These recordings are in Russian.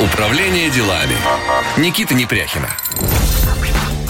Управление делами. Никита Непряхина.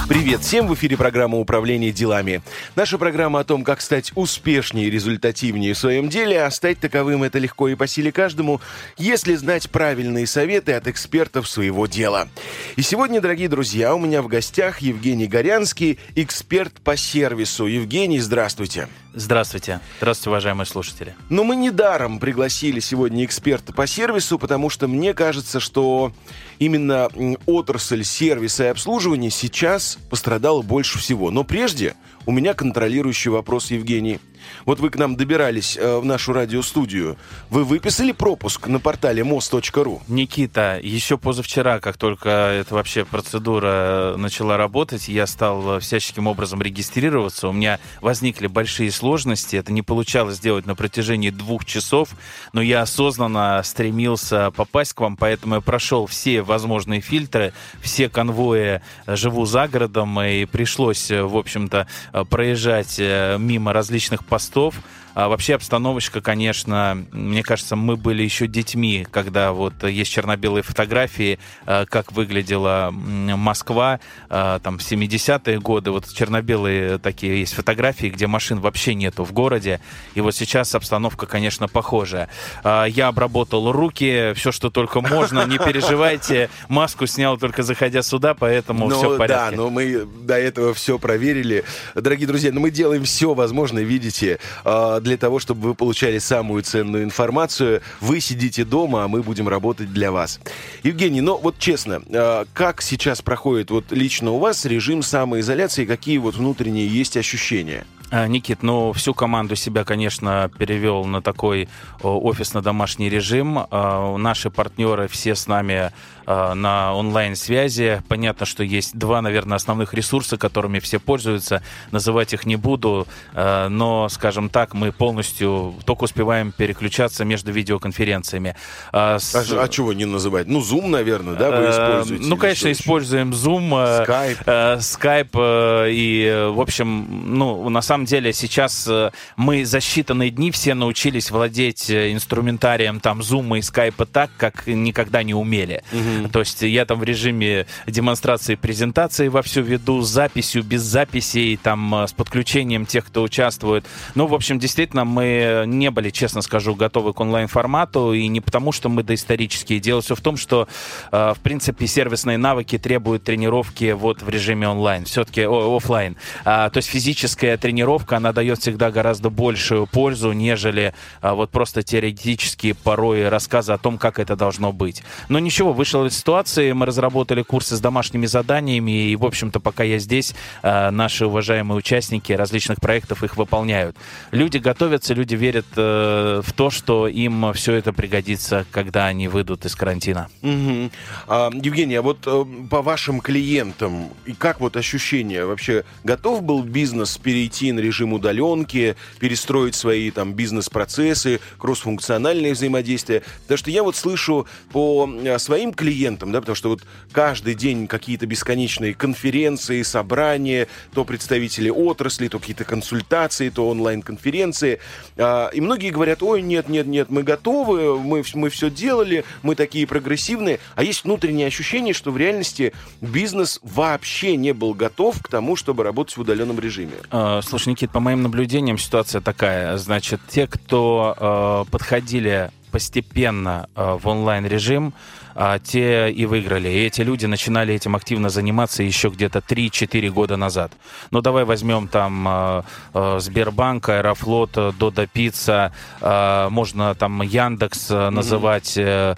Привет всем! В эфире программа «Управление делами». Наша программа о том, как стать успешнее и результативнее в своем деле, а стать таковым это легко и по силе каждому, если знать правильные советы от экспертов своего дела. И сегодня, дорогие друзья, у меня в гостях Евгений Горянский, эксперт по сервису. Евгений, здравствуйте. Здравствуйте. Здравствуйте, уважаемые слушатели. Но мы недаром пригласили сегодня эксперта по сервису, потому что мне кажется, что именно отрасль сервиса и обслуживания сейчас пострадала больше всего. Но прежде у меня контролирующий вопрос, Евгений. Вот вы к нам добирались э, в нашу радиостудию. Вы выписали пропуск на портале мост.ру? Никита, еще позавчера, как только эта вообще процедура начала работать, я стал всяческим образом регистрироваться. У меня возникли большие сложности. Это не получалось сделать на протяжении двух часов, но я осознанно стремился попасть к вам, поэтому я прошел все возможные фильтры, все конвои живу за городом, и пришлось, в общем-то, проезжать э, мимо различных постов, постов а вообще обстановочка, конечно, мне кажется, мы были еще детьми, когда вот есть черно-белые фотографии, э, как выглядела Москва э, там в 70-е годы. Вот черно-белые такие есть фотографии, где машин вообще нету в городе. И вот сейчас обстановка, конечно, похожая. А, я обработал руки, все, что только можно, не переживайте. Маску снял только заходя сюда, поэтому но, все в порядке. Да, но мы до этого все проверили. Дорогие друзья, но мы делаем все возможное, видите, а, для того, чтобы вы получали самую ценную информацию. Вы сидите дома, а мы будем работать для вас. Евгений, ну вот честно, а, как сейчас проходит вот лично у вас режим самоизоляции, какие вот внутренние есть ощущения? А, Никит, ну, всю команду себя, конечно, перевел на такой офисно-домашний режим. А, наши партнеры все с нами на онлайн-связи. Понятно, что есть два, наверное, основных ресурса, которыми все пользуются. Называть их не буду, но, скажем так, мы полностью только успеваем переключаться между видеоконференциями. А, с... а, а чего не называть? Ну, Zoom, наверное, да, вы используете? Ну, конечно, используем Zoom, Skype. Skype и, в общем, ну, на самом деле сейчас э, мы за считанные дни все научились владеть э, инструментарием там Zoom и Skype так, как никогда не умели. Угу. То есть я там в режиме демонстрации презентации вовсю веду, с записью, без записей, там э, с подключением тех, кто участвует. Ну, в общем, действительно, мы не были, честно скажу, готовы к онлайн-формату, и не потому, что мы доисторические. Дело все в том, что, в принципе, сервисные навыки требуют тренировки вот в режиме онлайн, все-таки офлайн. А, то есть физическая тренировка она дает всегда гораздо большую пользу, нежели а, вот просто теоретические порой рассказы о том, как это должно быть. Но ничего, вышла из ситуации, мы разработали курсы с домашними заданиями, и, в общем-то, пока я здесь, а, наши уважаемые участники различных проектов их выполняют. Люди готовятся, люди верят э, в то, что им все это пригодится, когда они выйдут из карантина. Угу. А, Евгений, а вот э, по вашим клиентам, и как вот ощущение вообще, готов был бизнес перейти на режим удаленки, перестроить свои там бизнес-процессы, кроссфункциональные взаимодействия. Потому что я вот слышу по э, своим клиентам, да, потому что вот каждый день какие-то бесконечные конференции, собрания, то представители отрасли, то какие-то консультации, то онлайн-конференции. А, и многие говорят, ой, нет, нет, нет, мы готовы, мы, мы все делали, мы такие прогрессивные. А есть внутреннее ощущение, что в реальности бизнес вообще не был готов к тому, чтобы работать в удаленном режиме. А, слушай, Никит, по моим наблюдениям ситуация такая. Значит, те, кто э, подходили постепенно в онлайн-режим, а, те и выиграли. И эти люди начинали этим активно заниматься еще где-то 3-4 года назад. Ну, давай возьмем там а, Сбербанк, Аэрофлот, Дода Пицца, а, можно там Яндекс mm-hmm. называть, а,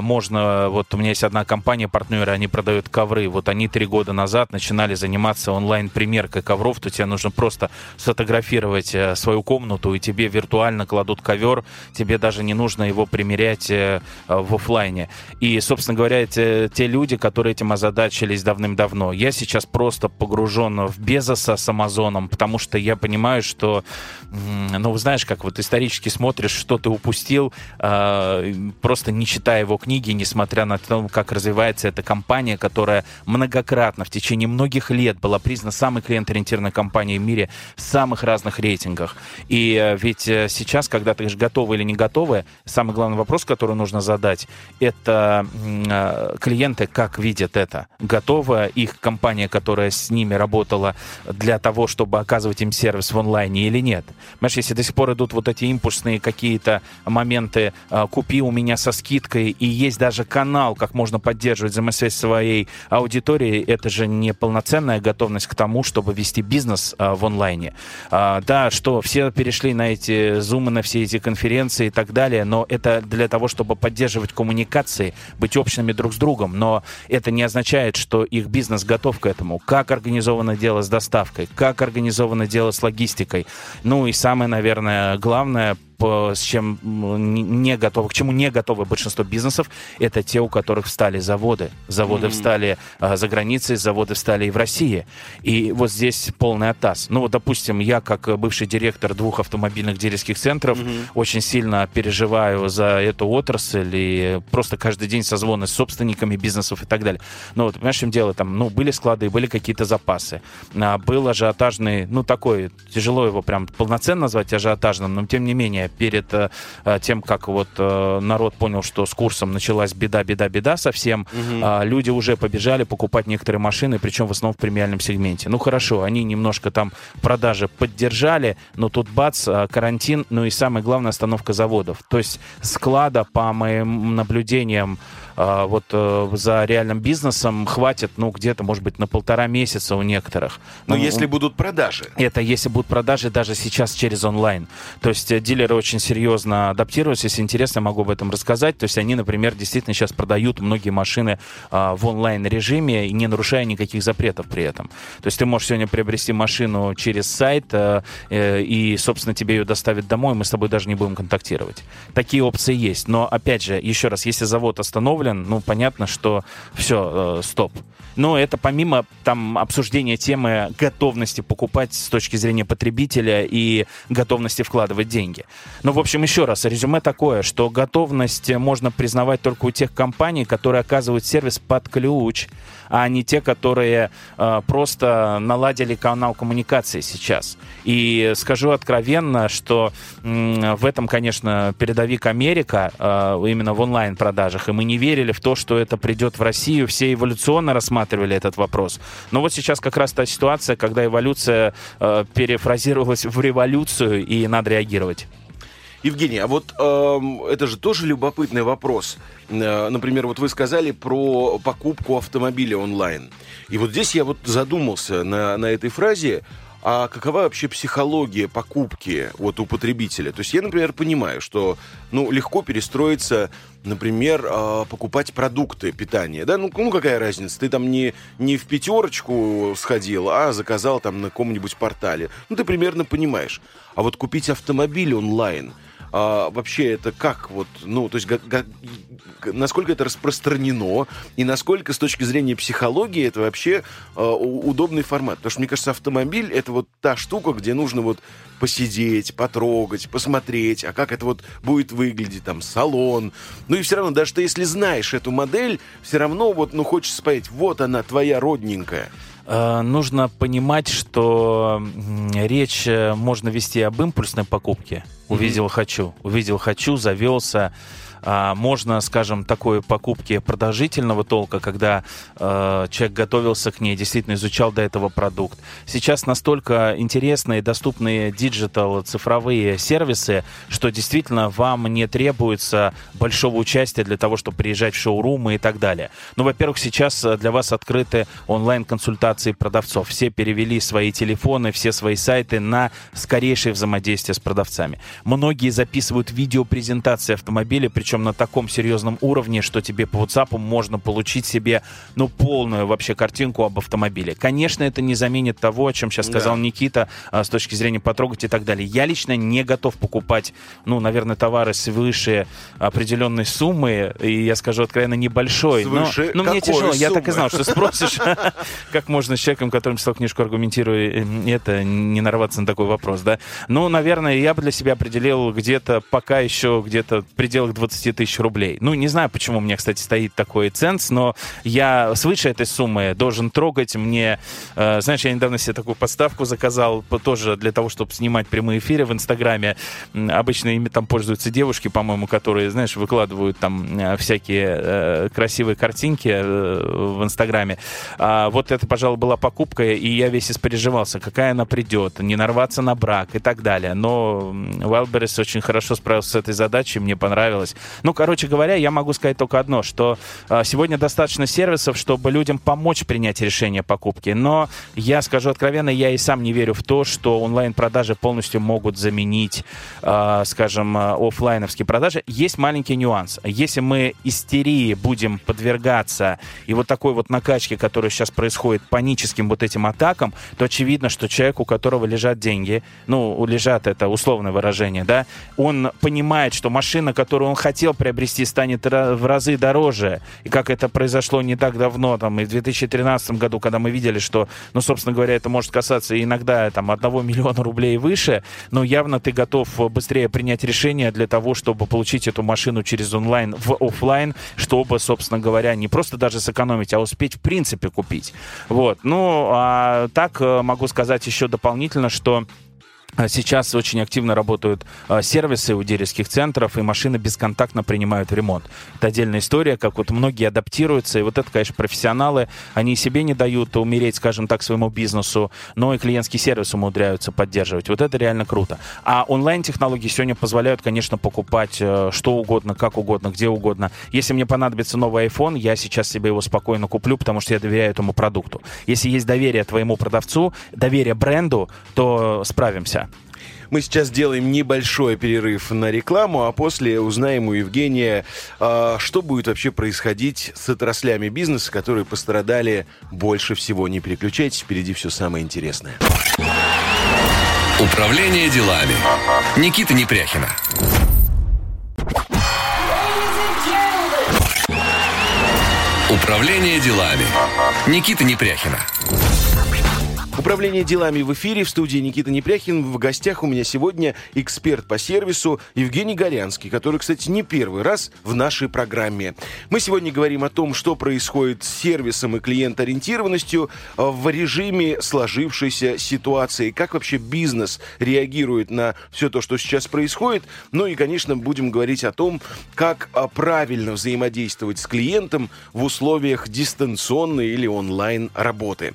можно, вот у меня есть одна компания, партнеры, они продают ковры. Вот они три года назад начинали заниматься онлайн-примеркой ковров, то тебе нужно просто сфотографировать э, свою комнату, и тебе виртуально кладут ковер, тебе даже не нужно его примерять э, в офлайне. И собственно говоря, те, те люди, которые этим озадачились давным-давно. Я сейчас просто погружен в Безоса с Амазоном, потому что я понимаю, что, ну, знаешь, как вот исторически смотришь, что ты упустил, э, просто не читая его книги, несмотря на то, как развивается эта компания, которая многократно в течение многих лет была признана самой клиент-ориентированной компанией в мире в самых разных рейтингах. И э, ведь э, сейчас, когда ты же готовы или не готовы, самый главный вопрос, который нужно задать, это клиенты как видят это? Готова их компания, которая с ними работала для того, чтобы оказывать им сервис в онлайне или нет? Понимаешь, если до сих пор идут вот эти импульсные какие-то моменты э, «купи у меня со скидкой», и есть даже канал, как можно поддерживать взаимосвязь своей аудиторией, это же не полноценная готовность к тому, чтобы вести бизнес э, в онлайне. Э, да, что все перешли на эти зумы, на все эти конференции и так далее, но это для того, чтобы поддерживать коммуникации, быть общими друг с другом, но это не означает, что их бизнес готов к этому. Как организовано дело с доставкой, как организовано дело с логистикой. Ну и самое, наверное, главное, с чем не готовы, к чему не готовы большинство бизнесов, это те, у которых встали заводы. Заводы mm-hmm. встали а, за границей, заводы встали и в России. И вот здесь полный оттас. Ну, вот, допустим, я, как бывший директор двух автомобильных дилерских центров, mm-hmm. очень сильно переживаю за эту отрасль и просто каждый день созвоны с собственниками бизнесов и так далее. Ну, вот, понимаешь, чем дело? Там, ну, были склады, были какие-то запасы. А, был ажиотажный, ну, такой, тяжело его прям полноценно назвать ажиотажным, но тем не менее, перед э, э, тем, как вот э, народ понял, что с курсом началась беда, беда, беда совсем, угу. люди уже побежали покупать некоторые машины, причем в основном в премиальном сегменте. Ну хорошо, они немножко там продажи поддержали, но тут бац, карантин, ну и самое главное, остановка заводов. То есть склада, по моим наблюдениям, а, вот э, за реальным бизнесом хватит, ну, где-то, может быть, на полтора месяца у некоторых. Но ну, если будут продажи. Это если будут продажи даже сейчас через онлайн. То есть э, дилеры очень серьезно адаптируются. Если интересно, могу об этом рассказать. То есть они, например, действительно сейчас продают многие машины а, в онлайн-режиме, не нарушая никаких запретов при этом. То есть ты можешь сегодня приобрести машину через сайт, а, и, собственно, тебе ее доставят домой, мы с тобой даже не будем контактировать. Такие опции есть. Но, опять же, еще раз, если завод остановлен, уверен, ну, понятно, что все, э, стоп. Но это помимо там обсуждения темы готовности покупать с точки зрения потребителя и готовности вкладывать деньги. Ну, в общем, еще раз, резюме такое, что готовность можно признавать только у тех компаний, которые оказывают сервис под ключ, а не те, которые э, просто наладили канал коммуникации сейчас. И скажу откровенно, что э, в этом, конечно, передовик Америка, э, именно в онлайн-продажах, и мы не верили в то, что это придет в Россию, все эволюционно рассматривали этот вопрос. Но вот сейчас как раз та ситуация, когда эволюция э, перефразировалась в революцию, и надо реагировать. Евгений, а вот э, это же тоже любопытный вопрос. Э, например, вот вы сказали про покупку автомобиля онлайн. И вот здесь я вот задумался на, на этой фразе, а какова вообще психология покупки вот у потребителя? То есть я, например, понимаю, что ну, легко перестроиться, например, э, покупать продукты питания. Да? Ну, ну, какая разница? Ты там не, не в пятерочку сходил, а заказал там на каком-нибудь портале. Ну, ты примерно понимаешь. А вот купить автомобиль онлайн – а, вообще это как вот, ну, то есть га- га- насколько это распространено и насколько с точки зрения психологии это вообще а, удобный формат. Потому что, мне кажется, автомобиль это вот та штука, где нужно вот посидеть, потрогать, посмотреть, а как это вот будет выглядеть, там, салон. Ну и все равно, даже ты если знаешь эту модель, все равно вот, ну, хочется спеть, вот она, твоя родненькая. Э, нужно понимать, что речь э, можно вести об импульсной покупке. Увидел, mm-hmm. хочу. Увидел, хочу, завелся а, можно, скажем, такой покупки продолжительного толка, когда э, человек готовился к ней, действительно изучал до этого продукт. Сейчас настолько интересные, доступные digital, цифровые сервисы, что действительно вам не требуется большого участия для того, чтобы приезжать в шоурумы и так далее. Ну, во-первых, сейчас для вас открыты онлайн-консультации продавцов. Все перевели свои телефоны, все свои сайты на скорейшее взаимодействие с продавцами. Многие записывают видеопрезентации автомобиля, причем причем на таком серьезном уровне, что тебе по WhatsApp можно получить себе, ну, полную вообще картинку об автомобиле. Конечно, это не заменит того, о чем сейчас сказал да. Никита, а, с точки зрения потрогать и так далее. Я лично не готов покупать, ну, наверное, товары свыше определенной суммы, и я скажу откровенно, небольшой. Свыше но, но мне тяжело, суммы? я так и знал, что спросишь, как можно с человеком, которым читал книжку «Аргументируя это», не нарваться на такой вопрос, да? Ну, наверное, я бы для себя определил где-то пока еще где-то в пределах 20 20 тысяч рублей. Ну, не знаю, почему у меня, кстати, стоит такой ценз, но я свыше этой суммы должен трогать. Мне, э, знаешь, я недавно себе такую подставку заказал, тоже для того, чтобы снимать прямые эфиры в Инстаграме. Обычно ими там пользуются девушки, по-моему, которые, знаешь, выкладывают там э, всякие э, красивые картинки э, в Инстаграме. А, вот это, пожалуй, была покупка, и я весь испереживался, какая она придет, не нарваться на брак и так далее. Но Wildberries очень хорошо справился с этой задачей, мне понравилось. Ну, короче говоря, я могу сказать только одно, что а, сегодня достаточно сервисов, чтобы людям помочь принять решение покупки. Но я скажу откровенно, я и сам не верю в то, что онлайн-продажи полностью могут заменить, а, скажем, офлайновские продажи. Есть маленький нюанс. Если мы истерии будем подвергаться и вот такой вот накачке, которая сейчас происходит, паническим вот этим атакам, то очевидно, что человек, у которого лежат деньги, ну, лежат это условное выражение, да, он понимает, что машина, которую он хотел приобрести, станет в разы дороже. И как это произошло не так давно, там, и в 2013 году, когда мы видели, что, ну, собственно говоря, это может касаться иногда, там, одного миллиона рублей и выше, но явно ты готов быстрее принять решение для того, чтобы получить эту машину через онлайн в офлайн, чтобы, собственно говоря, не просто даже сэкономить, а успеть в принципе купить. Вот. Ну, а так э, могу сказать еще дополнительно, что сейчас очень активно работают а, сервисы у дилерских центров, и машины бесконтактно принимают ремонт. Это отдельная история, как вот многие адаптируются, и вот это, конечно, профессионалы, они себе не дают умереть, скажем так, своему бизнесу, но и клиентский сервис умудряются поддерживать. Вот это реально круто. А онлайн-технологии сегодня позволяют, конечно, покупать э, что угодно, как угодно, где угодно. Если мне понадобится новый iPhone, я сейчас себе его спокойно куплю, потому что я доверяю этому продукту. Если есть доверие твоему продавцу, доверие бренду, то справимся. Мы сейчас делаем небольшой перерыв на рекламу, а после узнаем у Евгения, а, что будет вообще происходить с отраслями бизнеса, которые пострадали больше всего. Не переключайтесь, впереди все самое интересное. Управление делами. Никита Непряхина. Управление делами. Никита Непряхина. Управление делами в эфире. В студии Никита Непряхин. В гостях у меня сегодня эксперт по сервису Евгений Горянский, который, кстати, не первый раз в нашей программе. Мы сегодня говорим о том, что происходит с сервисом и клиент-ориентированностью в режиме сложившейся ситуации. Как вообще бизнес реагирует на все то, что сейчас происходит. Ну и, конечно, будем говорить о том, как а, правильно взаимодействовать с клиентом в условиях дистанционной или онлайн работы.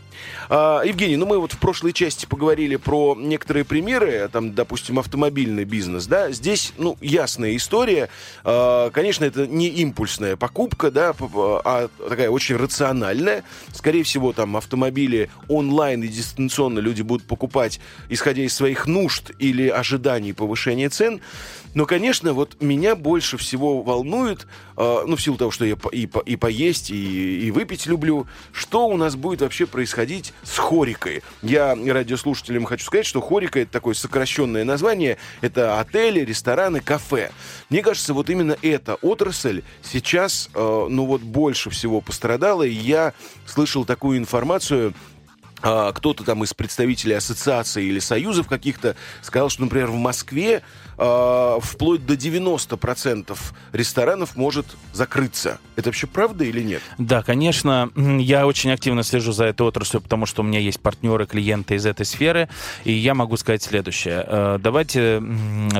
А, Евгений, ну мы вот в прошлой части поговорили про некоторые примеры, там, допустим, автомобильный бизнес, да, здесь, ну, ясная история. А, конечно, это не импульсная покупка, да, а такая очень рациональная. Скорее всего, там автомобили онлайн и дистанционно люди будут покупать, исходя из своих нужд или ожиданий повышения цен. Но, конечно, вот меня больше всего волнует, э, ну, в силу того, что я по, и, по, и поесть, и, и выпить люблю, что у нас будет вообще происходить с хорикой. Я радиослушателям хочу сказать, что хорика — это такое сокращенное название, это отели, рестораны, кафе. Мне кажется, вот именно эта отрасль сейчас, э, ну, вот больше всего пострадала, и я слышал такую информацию, а, кто-то там из представителей ассоциаций или союзов каких-то сказал, что, например, в Москве э, вплоть до 90% ресторанов может закрыться. Это вообще правда или нет? Да, конечно. Я очень активно слежу за этой отраслью, потому что у меня есть партнеры, клиенты из этой сферы. И я могу сказать следующее. Э, давайте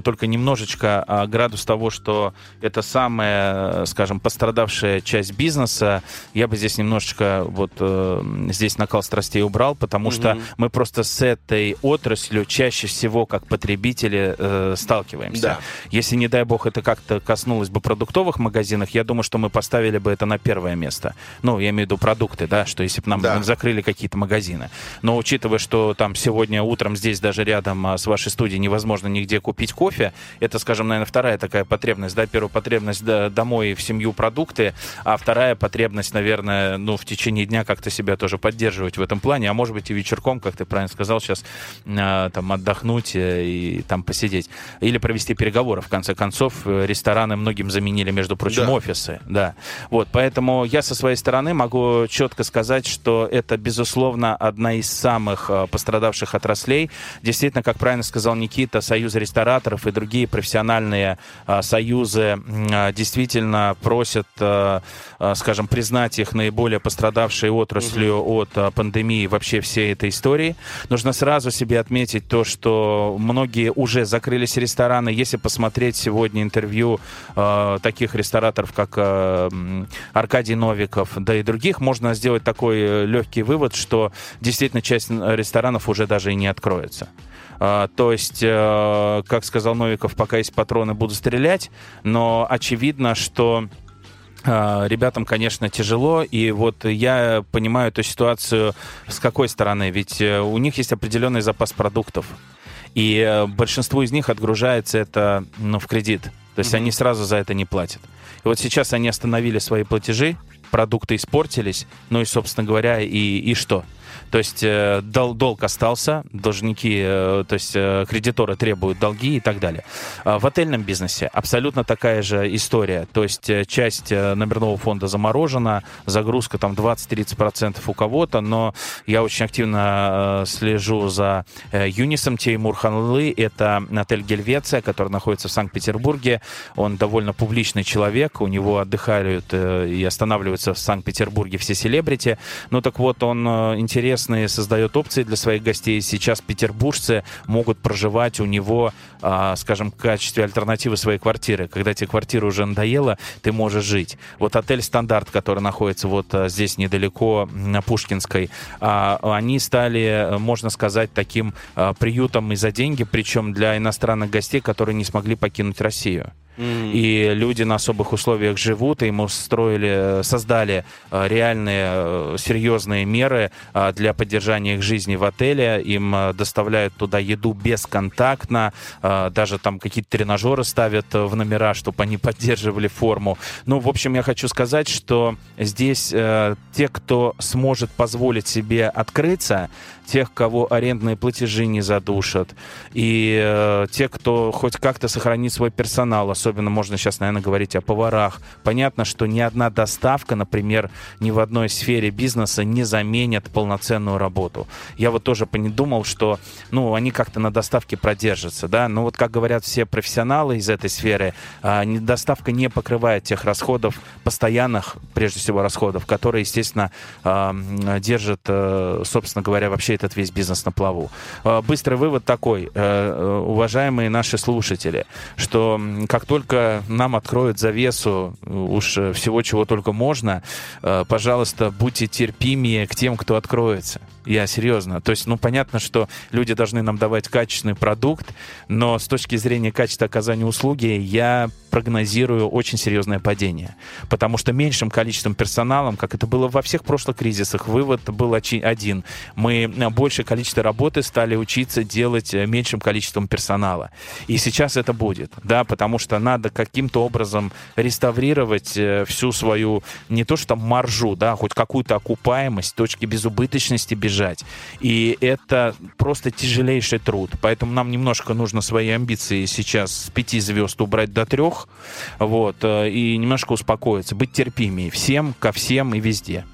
только немножечко градус того, что это самая, скажем, пострадавшая часть бизнеса. Я бы здесь немножечко вот э, здесь накал страстей убрал, потому угу. что мы просто с этой отраслью чаще всего как потребители сталкиваемся сталкиваемся. Да. Если, не дай бог, это как-то коснулось бы продуктовых магазинов, я думаю, что мы поставили бы это на первое место. Ну, я имею в виду продукты, да, что если бы нам да. закрыли какие-то магазины. Но учитывая, что там сегодня утром здесь даже рядом а, с вашей студией невозможно нигде купить кофе, это, скажем, наверное, вторая такая потребность, да, первая потребность да, домой в семью продукты, а вторая потребность, наверное, ну, в течение дня как-то себя тоже поддерживать в этом плане, а может быть и вечерком, как ты правильно сказал сейчас, а, там отдохнуть э, и там посидеть. Или или провести переговоры, в конце концов. Рестораны многим заменили, между прочим, да. офисы. Да. Вот, поэтому я со своей стороны могу четко сказать, что это, безусловно, одна из самых пострадавших отраслей. Действительно, как правильно сказал Никита, союз рестораторов и другие профессиональные союзы действительно просят, скажем, признать их наиболее пострадавшей отраслью угу. от пандемии вообще всей этой истории. Нужно сразу себе отметить то, что многие уже закрылись рестораны. Если посмотреть сегодня интервью э, таких рестораторов, как э, Аркадий Новиков, да и других, можно сделать такой э, легкий вывод, что действительно часть ресторанов уже даже и не откроется. Uh, то есть, uh, как сказал Новиков, пока есть патроны, буду стрелять, но очевидно, что ребятам, конечно, тяжело, и вот я понимаю эту ситуацию с какой стороны, ведь э, у них есть определенный запас продуктов, и э, большинство из них отгружается это ну, в кредит, то есть mm-hmm. они сразу за это не платят. И вот сейчас они остановили свои платежи, продукты испортились, ну и, собственно говоря, и, и что? То есть э, дол долг остался, должники, э, то есть э, кредиторы требуют долги и так далее. А в отельном бизнесе абсолютно такая же история. То есть часть номерного фонда заморожена, загрузка там 20-30% у кого-то, но я очень активно слежу за Юнисом Теймур Ханлы. Это отель Гельвеция, который находится в Санкт-Петербурге. Он довольно публичный человек, у него отдыхают и останавливаются в Санкт-Петербурге все селебрити. Ну так вот, он интересный интересные создает опции для своих гостей. Сейчас петербуржцы могут проживать у него, а, скажем, в качестве альтернативы своей квартиры. Когда тебе квартира уже надоела, ты можешь жить. Вот отель «Стандарт», который находится вот а, здесь недалеко, на Пушкинской, а, они стали, можно сказать, таким приютом и за деньги, причем для иностранных гостей, которые не смогли покинуть Россию. И люди на особых условиях живут, и мы устроили, создали э, реальные э, серьезные меры э, для поддержания их жизни в отеле. Им доставляют туда еду бесконтактно, даже там какие-то тренажеры ставят в номера, чтобы они поддерживали форму. Ну, в общем, я хочу сказать, что здесь те, кто сможет позволить себе открыться, тех, кого арендные платежи не задушат, и те, кто хоть как-то сохранит свой персонал, особенно можно сейчас, наверное, говорить о поварах. Понятно, что ни одна доставка, например, ни в одной сфере бизнеса не заменит полноценную работу. Я вот тоже думал, что, ну, они как-то на доставке продержатся, да, но вот, как говорят все профессионалы из этой сферы, э, доставка не покрывает тех расходов, постоянных, прежде всего, расходов, которые, естественно, э, держат, э, собственно говоря, вообще этот весь бизнес на плаву. А, быстрый вывод такой, э, э, уважаемые наши слушатели, что как только нам откроют завесу уж всего, чего только можно, э, пожалуйста, будьте терпимее к тем, кто откроется. Я серьезно. То есть, ну, понятно, что люди должны нам давать качественный продукт, но с точки зрения качества оказания услуги я прогнозирую очень серьезное падение. Потому что меньшим количеством персоналом, как это было во всех прошлых кризисах, вывод был один. Мы большее количество работы стали учиться делать э, меньшим количеством персонала. И сейчас это будет, да, потому что надо каким-то образом реставрировать э, всю свою, не то что маржу, да, хоть какую-то окупаемость, точки безубыточности бежать. И это просто тяжелейший труд. Поэтому нам немножко нужно свои амбиции сейчас с пяти звезд убрать до трех, вот, э, и немножко успокоиться, быть терпимее всем, ко всем и везде.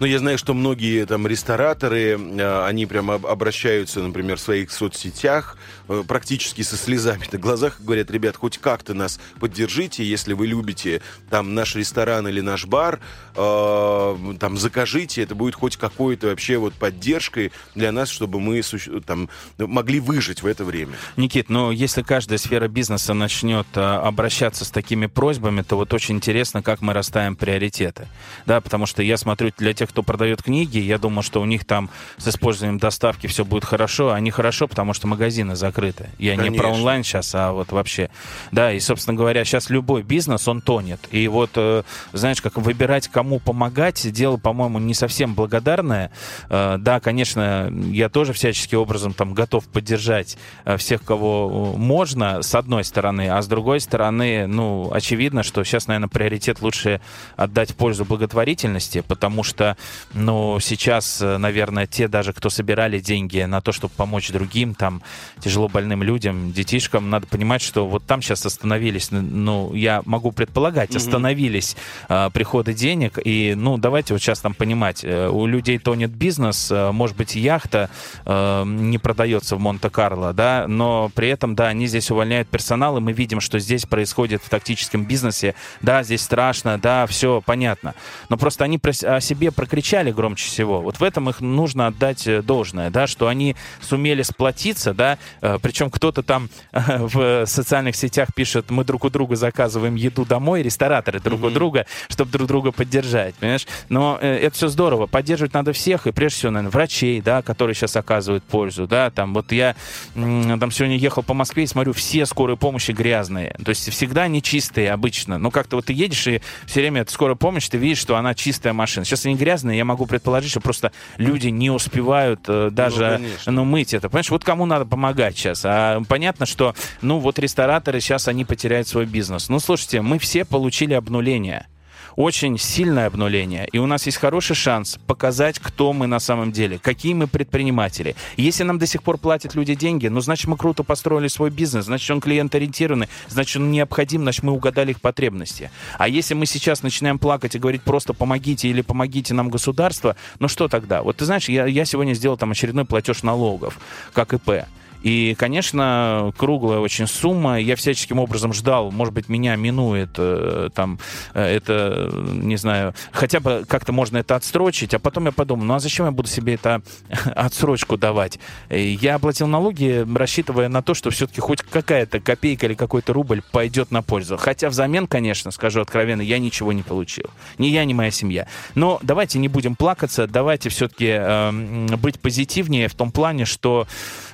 Но я знаю, что многие там рестораторы, э, они прямо обращаются, например, в своих соцсетях э, практически со слезами на глазах и говорят, ребят, хоть как-то нас поддержите, если вы любите там наш ресторан или наш бар, э, там закажите, это будет хоть какой-то вообще вот поддержкой для нас, чтобы мы там могли выжить в это время. Никит, ну если каждая сфера бизнеса начнет обращаться с такими просьбами, то вот очень интересно, как мы расставим приоритеты, да, потому что я смотрю для тех, кто продает книги, я думаю, что у них там с использованием доставки все будет хорошо. Они хорошо, потому что магазины закрыты. Я Конечно. не про онлайн сейчас, а вот вообще. Да, и, собственно говоря, сейчас любой бизнес, он тонет. И вот, э, знаешь, как выбирать, кому помогать, дело, по-моему, не совсем благодарное. Э, да, конечно, я тоже всячески образом там готов поддержать э, всех, кого можно, с одной стороны, а с другой стороны, ну, очевидно, что сейчас, наверное, приоритет лучше отдать в пользу благотворительности, потому что что, ну, сейчас, наверное, те даже, кто собирали деньги на то, чтобы помочь другим, там, тяжело больным людям, детишкам, надо понимать, что вот там сейчас остановились, ну, я могу предполагать, остановились э, приходы денег, и, ну, давайте вот сейчас там понимать, э, у людей тонет бизнес, э, может быть, яхта э, не продается в Монте-Карло, да, но при этом, да, они здесь увольняют персонал, и мы видим, что здесь происходит в тактическом бизнесе, да, здесь страшно, да, все понятно, но просто они о себе прокричали громче всего, вот в этом их нужно отдать э, должное, да, что они сумели сплотиться, да, э, причем кто-то там в социальных сетях пишет, мы друг у друга заказываем еду домой, рестораторы друг mm-hmm. у друга, чтобы друг друга поддержать, понимаешь? Но э, это все здорово, поддерживать надо всех, и прежде всего, наверное, врачей, да, которые сейчас оказывают пользу, да, там, вот я там сегодня ехал по Москве и смотрю, все скорые помощи грязные, то есть всегда они чистые обычно, ну, как-то вот ты едешь и все время это скорая помощь, ты видишь, что она чистая машина. Сейчас они грязные, я могу предположить, что просто люди не успевают э, даже ну, ну, мыть это. Понимаешь, вот кому надо помогать сейчас? А понятно, что, ну, вот рестораторы сейчас они потеряют свой бизнес. Ну, слушайте, мы все получили обнуление очень сильное обнуление. И у нас есть хороший шанс показать, кто мы на самом деле, какие мы предприниматели. Если нам до сих пор платят люди деньги, ну, значит, мы круто построили свой бизнес, значит, он клиент-ориентированный, значит, он необходим, значит, мы угадали их потребности. А если мы сейчас начинаем плакать и говорить просто помогите или помогите нам государство, ну что тогда? Вот ты знаешь, я, я сегодня сделал там очередной платеж налогов, как ИП. И, конечно, круглая очень сумма. Я всяческим образом ждал, может быть, меня минует э, там э, это, не знаю, хотя бы как-то можно это отстрочить. А потом я подумал, ну а зачем я буду себе это отсрочку давать? Я оплатил налоги, рассчитывая на то, что все-таки хоть какая-то копейка или какой-то рубль пойдет на пользу. Хотя взамен, конечно, скажу откровенно, я ничего не получил. Ни я, ни моя семья. Но давайте не будем плакаться, давайте все-таки э, быть позитивнее в том плане, что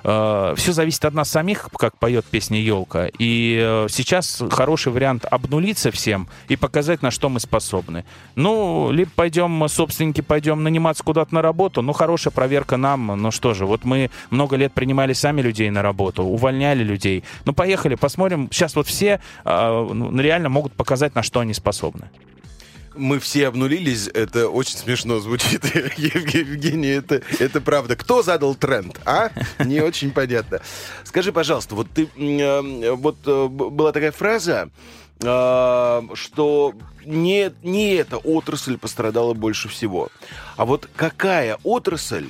э, все зависит от нас самих, как поет песня «Елка». И э, сейчас хороший вариант обнулиться всем и показать, на что мы способны. Ну, либо пойдем, собственники, пойдем наниматься куда-то на работу, ну, хорошая проверка нам, ну что же, вот мы много лет принимали сами людей на работу, увольняли людей. Ну, поехали, посмотрим. Сейчас вот все э, ну, реально могут показать, на что они способны мы все обнулились, это очень смешно звучит, Евгений, это, это правда. Кто задал тренд, а? Не очень понятно. Скажи, пожалуйста, вот ты, э, вот э, была такая фраза, э, что не, не эта отрасль пострадала больше всего. А вот какая отрасль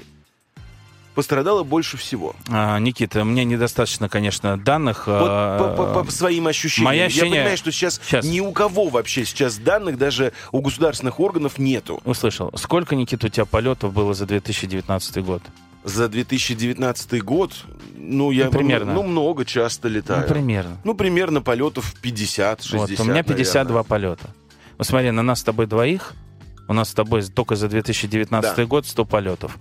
пострадало больше всего? А, Никита, мне недостаточно, конечно, данных. Вот по, по, по, по своим ощущениям. Мои ощущения... Я понимаю, что сейчас, сейчас ни у кого вообще сейчас данных, даже у государственных органов нету. Услышал. Сколько, Никита, у тебя полетов было за 2019 год? За 2019 год, ну, я ну, примерно. Ну, много часто летаю. Ну, примерно. Ну, примерно полетов 50-60. Вот, у меня 52 наверное. полета. Вот смотри, на нас с тобой двоих у нас с тобой только за 2019 да. год 100 полетов.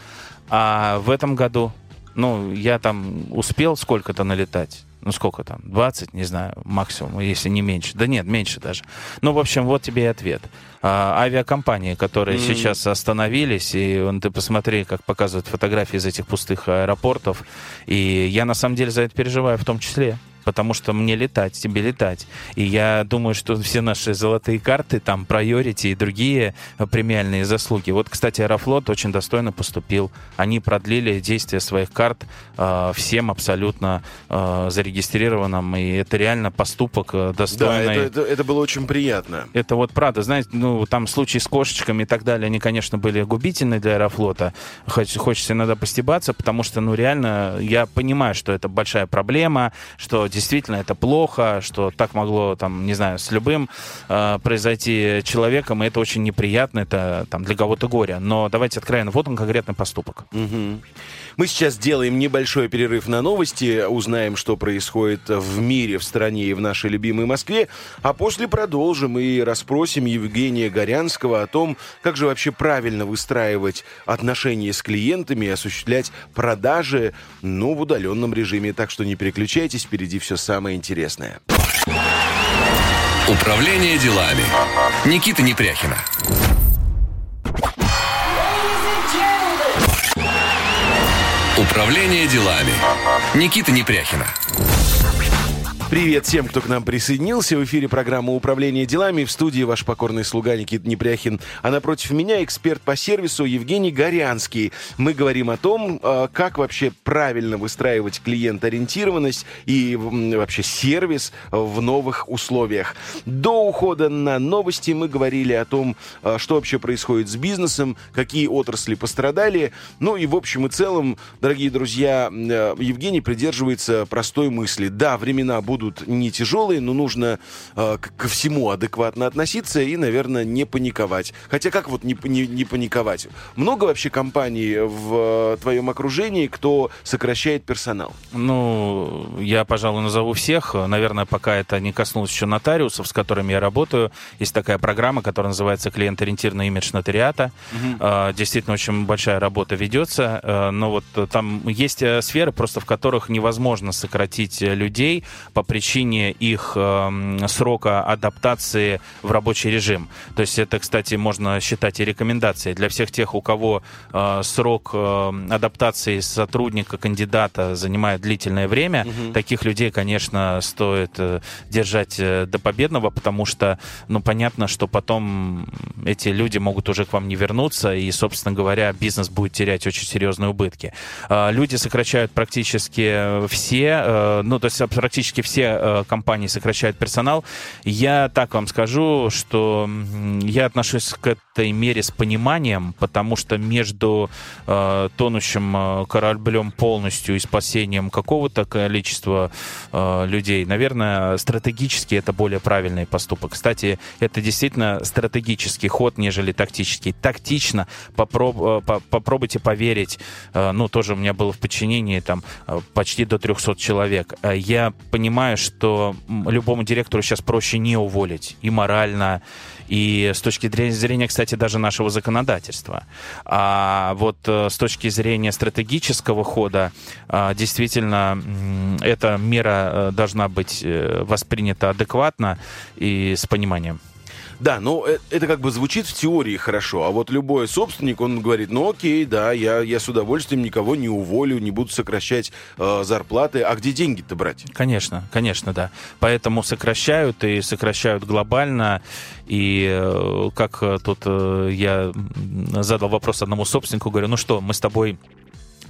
А в этом году, ну, я там успел сколько-то налетать. Ну, сколько там? 20, не знаю, максимум, если не меньше. Да нет, меньше даже. Ну, в общем, вот тебе и ответ. А, авиакомпании, которые mm. сейчас остановились, и вон, ты посмотри, как показывают фотографии из этих пустых аэропортов. И я, на самом деле, за это переживаю в том числе потому что мне летать, тебе летать. И я думаю, что все наши золотые карты, там, Priority и другие премиальные заслуги. Вот, кстати, Аэрофлот очень достойно поступил. Они продлили действие своих карт э, всем абсолютно э, зарегистрированным, и это реально поступок э, достойный. Да, это, это, это было очень приятно. Это вот правда, знаете, ну, там случаи с кошечками и так далее, они, конечно, были губительны для Аэрофлота. Хоч, хочется иногда постебаться, потому что, ну, реально, я понимаю, что это большая проблема, что действительно это плохо, что так могло, там, не знаю, с любым э, произойти человеком, и это очень неприятно, это там для кого-то горе. Но давайте откровенно, вот он конкретный поступок. Угу. Мы сейчас делаем небольшой перерыв на новости, узнаем, что происходит в мире, в стране и в нашей любимой Москве, а после продолжим и расспросим Евгения Горянского о том, как же вообще правильно выстраивать отношения с клиентами и осуществлять продажи, ну, в удаленном режиме. Так что не переключайтесь, впереди все самое интересное. Управление делами. Никита Непряхина. Управление делами. Никита Непряхина. Привет всем, кто к нам присоединился. В эфире программа «Управление делами». В студии ваш покорный слуга Никита Непряхин. А напротив меня эксперт по сервису Евгений Горянский. Мы говорим о том, а, как вообще правильно выстраивать клиент-ориентированность и вообще сервис в новых условиях. До ухода на новости мы говорили о том, а, что вообще происходит с бизнесом, какие отрасли пострадали. Ну и в общем и целом, дорогие друзья, а, Евгений придерживается простой мысли. Да, времена будут будут не тяжелые, но нужно э, ко всему адекватно относиться и, наверное, не паниковать. Хотя как вот не, не, не паниковать? Много вообще компаний в э, твоем окружении, кто сокращает персонал? Ну, я, пожалуй, назову всех. Наверное, пока это не коснулось еще нотариусов, с которыми я работаю. Есть такая программа, которая называется «Клиент-ориентированный имидж нотариата». Угу. Э, действительно, очень большая работа ведется. Э, но вот там есть э, сферы, просто в которых невозможно сократить людей по причине их э, срока адаптации в рабочий режим. То есть это, кстати, можно считать и рекомендацией для всех тех, у кого э, срок э, адаптации сотрудника, кандидата занимает длительное время. Угу. Таких людей, конечно, стоит э, держать э, до победного, потому что, ну, понятно, что потом эти люди могут уже к вам не вернуться, и, собственно говоря, бизнес будет терять очень серьезные убытки. Э, люди сокращают практически все, э, ну, то есть практически все все э, компании сокращают персонал. Я так вам скажу, что я отношусь к этой мере с пониманием, потому что между э, тонущим э, кораблем полностью и спасением какого-то количества э, людей, наверное, стратегически это более правильный поступок. Кстати, это действительно стратегический ход, нежели тактический. Тактично попроб, э, по, попробуйте поверить, э, ну, тоже у меня было в подчинении там э, почти до 300 человек. Я понимаю, что любому директору сейчас проще не уволить и морально, и с точки зрения, кстати, даже нашего законодательства. А вот э, с точки зрения стратегического хода, а, действительно, эта мера э, должна быть э, воспринята адекватно и с пониманием. Да, ну это, это как бы звучит в теории хорошо, а вот любой собственник, он говорит, ну окей, да, я, я с удовольствием никого не уволю, не буду сокращать э, зарплаты, а где деньги-то брать? Конечно, конечно, да. Поэтому сокращают и сокращают глобально, и э, как тут э, я задал вопрос одному собственнику, говорю, ну что, мы с тобой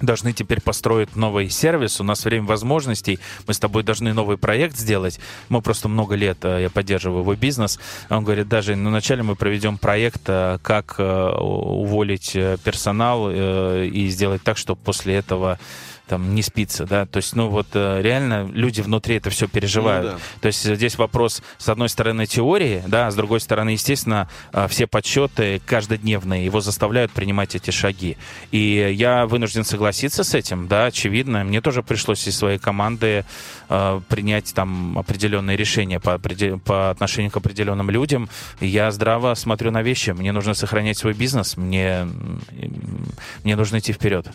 должны теперь построить новый сервис, у нас время возможностей, мы с тобой должны новый проект сделать. Мы просто много лет, э, я поддерживаю его бизнес. Он говорит, даже ну, вначале мы проведем проект, э, как э, уволить персонал и сделать так, чтобы после этого там не спится, да, то есть, ну вот э, реально люди внутри это все переживают. Ну, да. То есть здесь вопрос, с одной стороны, теории, да, а с другой стороны, естественно, э, все подсчеты каждодневные его заставляют принимать эти шаги. И я вынужден согласиться с этим, да, очевидно. Мне тоже пришлось из своей команды э, принять там определенные решения по, по отношению к определенным людям. Я здраво смотрю на вещи. Мне нужно сохранять свой бизнес, мне, мне нужно идти вперед.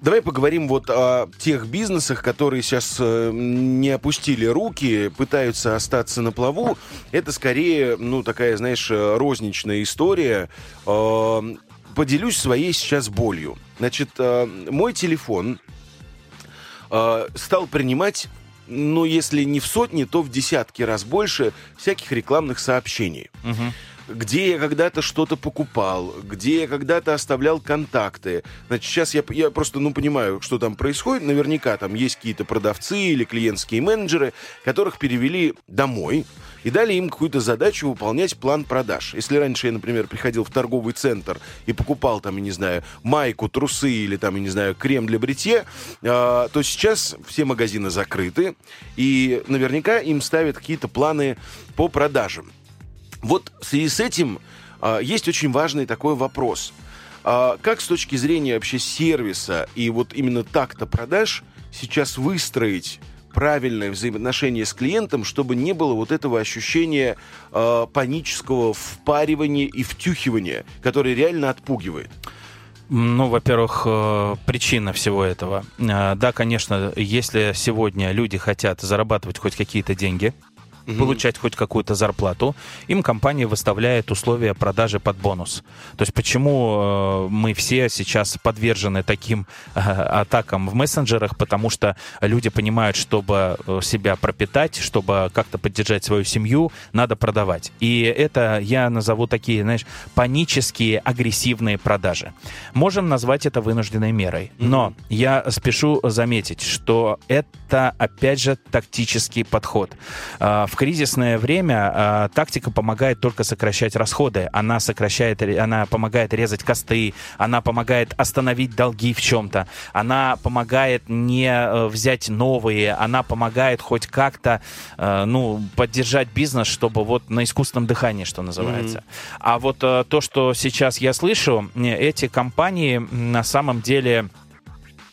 Давай поговорим вот о тех бизнесах, которые сейчас э, не опустили руки, пытаются остаться на плаву. Это скорее, ну, такая, знаешь, э, розничная история. Э, поделюсь своей сейчас болью. Значит, мой телефон стал принимать ну, если не в сотни, то в десятки раз больше всяких рекламных сообщений. Угу где я когда-то что-то покупал, где я когда-то оставлял контакты. Значит, сейчас я, я просто, ну, понимаю, что там происходит. Наверняка там есть какие-то продавцы или клиентские менеджеры, которых перевели домой и дали им какую-то задачу выполнять план продаж. Если раньше я, например, приходил в торговый центр и покупал там, я не знаю, майку, трусы или там, я не знаю, крем для бритья, э, то сейчас все магазины закрыты, и наверняка им ставят какие-то планы по продажам. Вот в связи с этим а, есть очень важный такой вопрос. А, как с точки зрения вообще сервиса и вот именно такта продаж сейчас выстроить правильное взаимоотношение с клиентом, чтобы не было вот этого ощущения э, панического впаривания и втюхивания, которое реально отпугивает? Ну, во-первых, э, причина всего этого. Э, да, конечно, если сегодня люди хотят зарабатывать хоть какие-то деньги, угу. получать хоть какую-то зарплату, им компания выставляет условия продажи под бонус. То есть почему э, мы все сейчас подвержены таким э, атакам в мессенджерах, потому что люди понимают, чтобы э, себя пропитать, чтобы как-то поддержать свою семью, надо продавать. И это я назову такие, знаешь, панические, агрессивные продажи. Можем назвать это вынужденной мерой. Но я спешу заметить, что это, опять же, тактический подход. А, в кризисное время а, тактика помогает только сокращать расходы. Она сокращает, она помогает резать косты, она помогает остановить долги в чем-то, она помогает не э, взять новые, она помогает хоть как-то, э, ну, поддержать бизнес, чтобы вот на искусственном дыхании, что называется. Mm-hmm. А вот э, то, что сейчас я слышу, эти компании на самом деле а,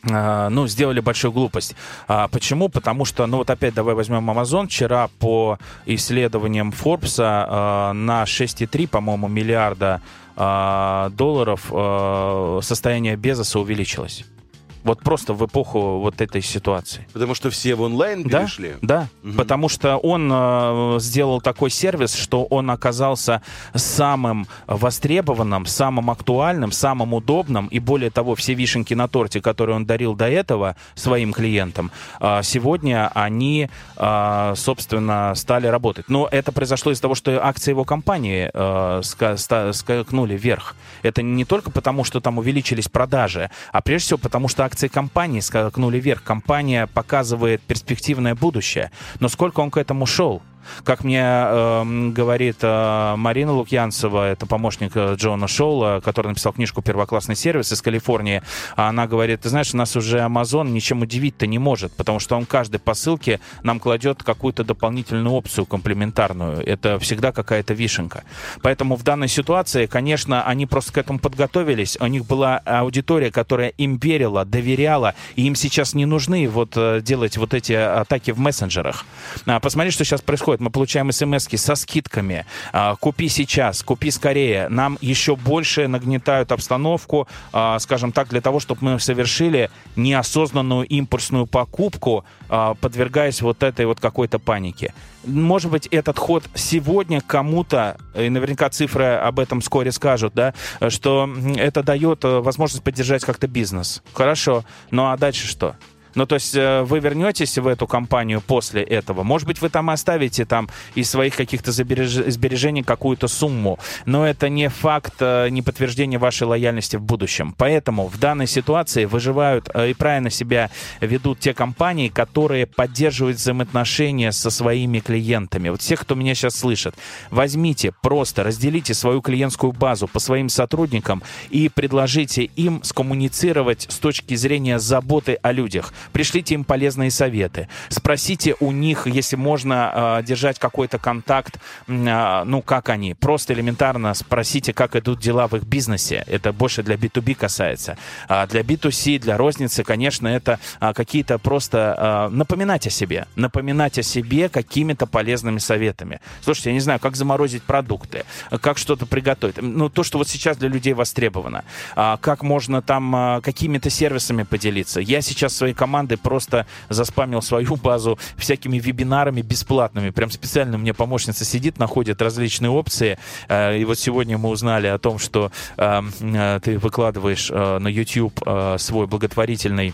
ну, сделали большую глупость. А, почему? Потому что, ну вот опять давай возьмем Amazon. Вчера по исследованиям Forbes а, на 6,3, по-моему, миллиарда а, долларов а, состояние Безоса увеличилось. Вот просто в эпоху вот этой ситуации. Потому что все в онлайн перешли? Да, да. Угу. потому что он э, сделал такой сервис, что он оказался самым востребованным, самым актуальным, самым удобным, и более того, все вишенки на торте, которые он дарил до этого своим клиентам, э, сегодня они, э, собственно, стали работать. Но это произошло из-за того, что акции его компании э, скакнули вверх. Это не только потому, что там увеличились продажи, а прежде всего потому, что акции компании скакнули вверх. Компания показывает перспективное будущее. Но сколько он к этому шел? Как мне э, говорит э, Марина Лукьянцева, это помощник э, Джона Шоула, который написал книжку «Первоклассный сервис» из Калифорнии, она говорит, ты знаешь, нас уже Amazon ничем удивить-то не может, потому что он каждой посылке нам кладет какую-то дополнительную опцию комплементарную. Это всегда какая-то вишенка. Поэтому в данной ситуации, конечно, они просто к этому подготовились. У них была аудитория, которая им верила, доверяла, и им сейчас не нужны вот э, делать вот эти атаки в мессенджерах. А, посмотри, что сейчас происходит происходит? Мы получаем смс со скидками. А, купи сейчас, купи скорее. Нам еще больше нагнетают обстановку, а, скажем так, для того, чтобы мы совершили неосознанную импульсную покупку, а, подвергаясь вот этой вот какой-то панике. Может быть, этот ход сегодня кому-то, и наверняка цифры об этом вскоре скажут, да, что это дает э, возможность поддержать как-то бизнес. Хорошо. Ну а дальше что? Ну, то есть э, вы вернетесь в эту компанию после этого. Может быть, вы там оставите там из своих каких-то сбережений какую-то сумму, но это не факт, э, не подтверждение вашей лояльности в будущем. Поэтому в данной ситуации выживают э, и правильно себя ведут те компании, которые поддерживают взаимоотношения со своими клиентами. Вот всех, кто меня сейчас слышит, возьмите, просто разделите свою клиентскую базу по своим сотрудникам и предложите им скоммуницировать с точки зрения заботы о людях пришлите им полезные советы, спросите у них, если можно э, держать какой-то контакт, э, ну, как они, просто элементарно спросите, как идут дела в их бизнесе, это больше для B2B касается. А для B2C, для розницы, конечно, это а, какие-то просто а, напоминать о себе, напоминать о себе какими-то полезными советами. Слушайте, я не знаю, как заморозить продукты, как что-то приготовить. Ну, то, что вот сейчас для людей востребовано. А, как можно там а, какими-то сервисами поделиться. Я сейчас своей командой команды просто заспамил свою базу всякими вебинарами бесплатными. Прям специально у меня помощница сидит, находит различные опции. Э, и вот сегодня мы узнали о том, что э, э, ты выкладываешь на YouTube свой благотворительный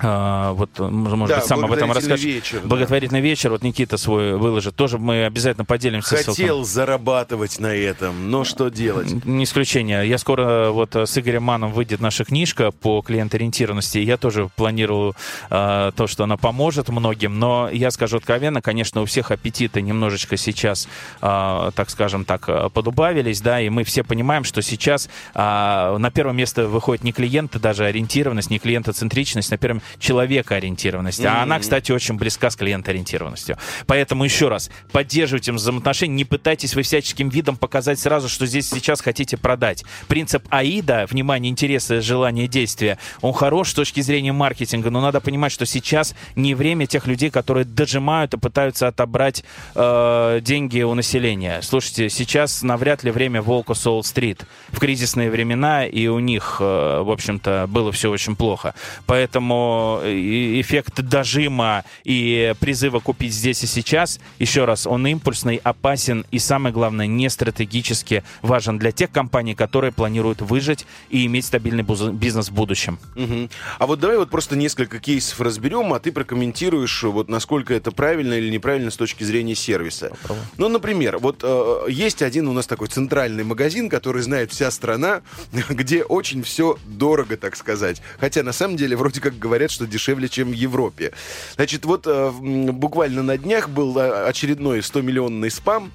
а, вот, может да, быть, сам об этом расскажешь. Вечер, благотворительный да. вечер, вот Никита свой выложит. Тоже мы обязательно поделимся Хотел ссылком. зарабатывать на этом, но что делать? Не исключение. Я скоро вот с Игорем Маном выйдет наша книжка по клиенториентированности. Я тоже планирую э, то, что она поможет многим, но я скажу откровенно, конечно, у всех аппетиты немножечко сейчас, э, так скажем так, подубавились, да, и мы все понимаем, что сейчас э, на первое место выходит не клиенты, даже ориентированность, не клиентоцентричность, на первом человекоориентированности. Mm-hmm. А она, кстати, очень близка с клиентоориентированностью. Поэтому еще раз, поддерживайте взаимоотношения, не пытайтесь вы всяческим видом показать сразу, что здесь сейчас хотите продать. Принцип АИДа, внимание, интересы, желание, действия, он хорош с точки зрения маркетинга, но надо понимать, что сейчас не время тех людей, которые дожимают и пытаются отобрать э, деньги у населения. Слушайте, сейчас навряд ли время Волка Солл-стрит. В кризисные времена и у них, э, в общем-то, было все очень плохо. Поэтому Поэтому эффект дожима и призыва купить здесь и сейчас, еще раз, он импульсный, опасен и, самое главное, не стратегически важен для тех компаний, которые планируют выжить и иметь стабильный бизнес в будущем. Угу. А вот давай вот просто несколько кейсов разберем, а ты прокомментируешь, вот насколько это правильно или неправильно с точки зрения сервиса. Попробуй. Ну, например, вот э, есть один у нас такой центральный магазин, который знает вся страна, где очень все дорого, так сказать. Хотя на самом деле вроде как говорят, что дешевле, чем в Европе. Значит, вот э, буквально на днях был э, очередной 100-миллионный спам,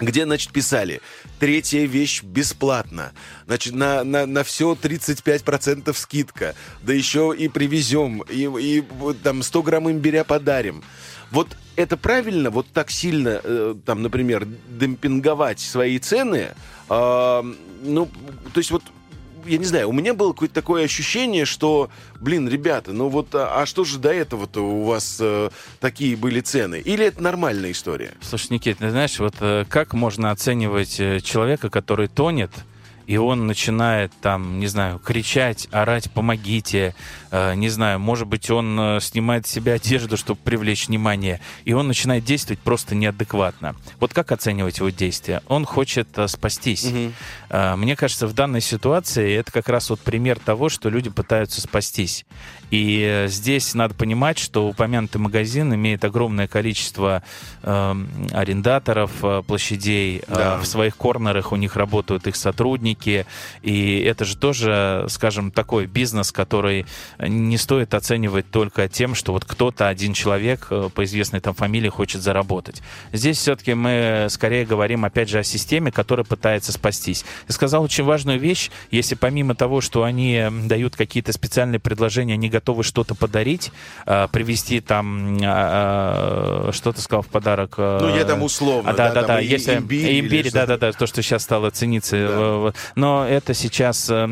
где, значит, писали, третья вещь бесплатно, значит, на, на, на все 35% скидка, да еще и привезем, и, и там 100 грамм имбиря подарим. Вот это правильно, вот так сильно, э, там, например, демпинговать свои цены, э, ну, то есть вот я не знаю, у меня было какое-то такое ощущение, что, блин, ребята, ну вот, а, а что же до этого-то у вас э, такие были цены? Или это нормальная история? Слушай, Никит, ты знаешь, вот э, как можно оценивать э, человека, который тонет, и он начинает там, не знаю, кричать, орать, помогите, не знаю, может быть, он э, снимает с себя одежду, чтобы привлечь внимание, и он начинает действовать просто неадекватно. Вот как оценивать его действия? Он хочет э, спастись. Угу. Э, мне кажется, в данной ситуации это как раз вот пример того, что люди пытаются спастись. И э, здесь надо понимать, что упомянутый магазин имеет огромное количество э, арендаторов э, площадей. Э, да. Э, в своих корнерах у них работают их сотрудники. И это же тоже, скажем, такой бизнес, который не стоит оценивать только тем, что вот кто-то, один человек э, по известной там фамилии хочет заработать. Здесь все-таки мы скорее говорим, опять же, о системе, которая пытается спастись. Я сказал очень важную вещь. Если помимо того, что они дают какие-то специальные предложения, они готовы что-то подарить, э, привезти там, э, что ты сказал в подарок? Ну, я там условно. А, да, да, да. да. Если, имбирь, имбирь да, да, да, то, что сейчас стало цениться. Да. Но это сейчас, э,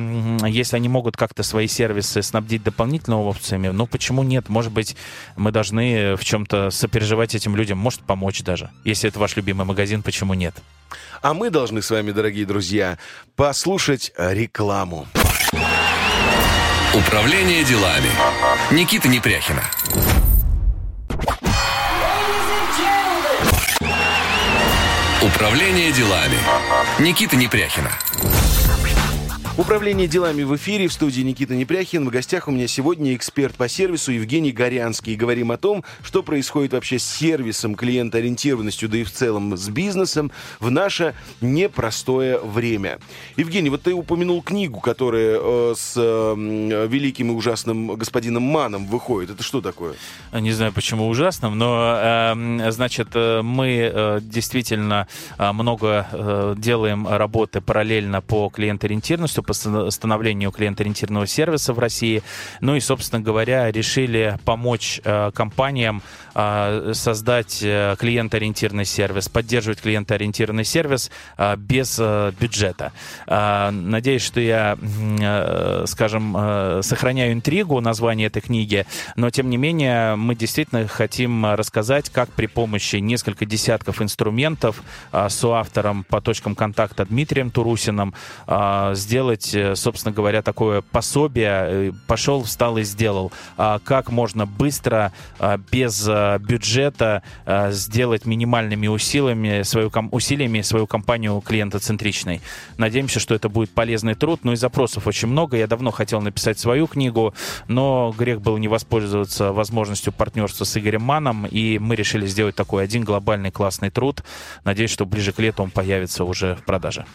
если они могут как-то свои сервисы снабдить дополнительными опциями, ну, почему нет? Может быть, мы должны в чем-то сопереживать этим людям, может, помочь даже. Если это ваш любимый магазин, почему нет? А мы должны с вами, дорогие друзья, послушать рекламу. Управление делами. Никита Непряхина. Управление делами. Никита Непряхина. Управление делами в эфире в студии Никита Непряхин. В гостях у меня сегодня эксперт по сервису Евгений Горянский. И говорим о том, что происходит вообще с сервисом, клиентоориентированностью, да и в целом с бизнесом в наше непростое время. Евгений, вот ты упомянул книгу, которая э, с э, великим и ужасным господином Маном выходит. Это что такое? Не знаю, почему ужасным, но, э, значит, э, мы э, действительно э, много э, делаем работы параллельно по клиентоориентированности, по становлению клиент-ориентированного сервиса в России. Ну и, собственно говоря, решили помочь э, компаниям э, создать э, клиент-ориентированный сервис, поддерживать клиент-ориентированный сервис э, без э, бюджета. Э, надеюсь, что я, э, скажем, э, сохраняю интригу названия этой книги, но тем не менее мы действительно хотим рассказать, как при помощи нескольких десятков инструментов э, с автором по точкам контакта Дмитрием Турусиным э, сделать сделать, э, собственно говоря, такое пособие. Э, Пошел, встал и сделал. А как можно быстро, а, без э, бюджета сделать минимальными усилиями свою, усилиями свою компанию клиентоцентричной. Надеемся, что это будет полезный труд. Ну и запросов очень много. Я давно хотел написать свою книгу, но грех был не воспользоваться возможностью партнерства с Игорем Маном, и мы решили сделать такой один глобальный классный труд. Надеюсь, что ближе к лету он появится уже в продаже.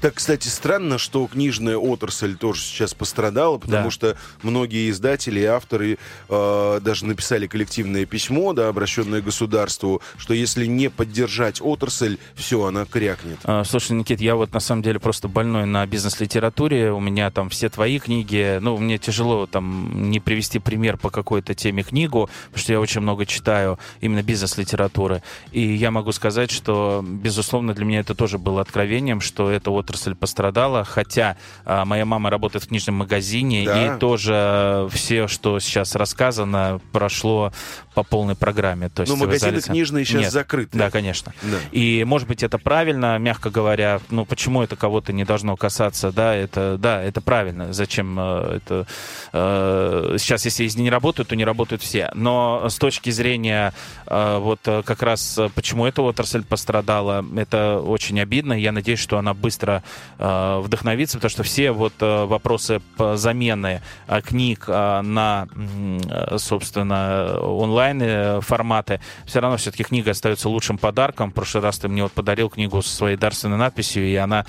Так, кстати, странно, что книга книжная отрасль тоже сейчас пострадала, потому да. что многие издатели и авторы э, даже написали коллективное письмо, да, обращенное государству, что если не поддержать отрасль, все, она крякнет. А, слушай, Никит, я вот на самом деле просто больной на бизнес-литературе. У меня там все твои книги. Ну, мне тяжело там не привести пример по какой-то теме книгу, потому что я очень много читаю именно бизнес-литературы. И я могу сказать, что, безусловно, для меня это тоже было откровением, что эта отрасль пострадала, хотя меня, а, моя мама работает в книжном магазине, Да. и тоже все, что сейчас рассказано, прошло по полной программе. То есть Но магазины залезли- книжные сейчас Нет. закрыты. Да, конечно. Да. И, может быть, это правильно, мягко говоря. Ну, почему это кого-то не должно касаться? Да, это, да, это правильно. Зачем э, это... э, сейчас, если не работают, то не работают все. Но с точки зрения э, вот как раз почему эта отрасль пострадала, это очень обидно. Я надеюсь, что она быстро вдохновится, потому что все вот э, вопросы замены э, книг э, на, собственно, онлайн форматы, все равно все-таки книга остается лучшим подарком. В прошлый раз ты мне вот подарил книгу со своей дарственной надписью, и она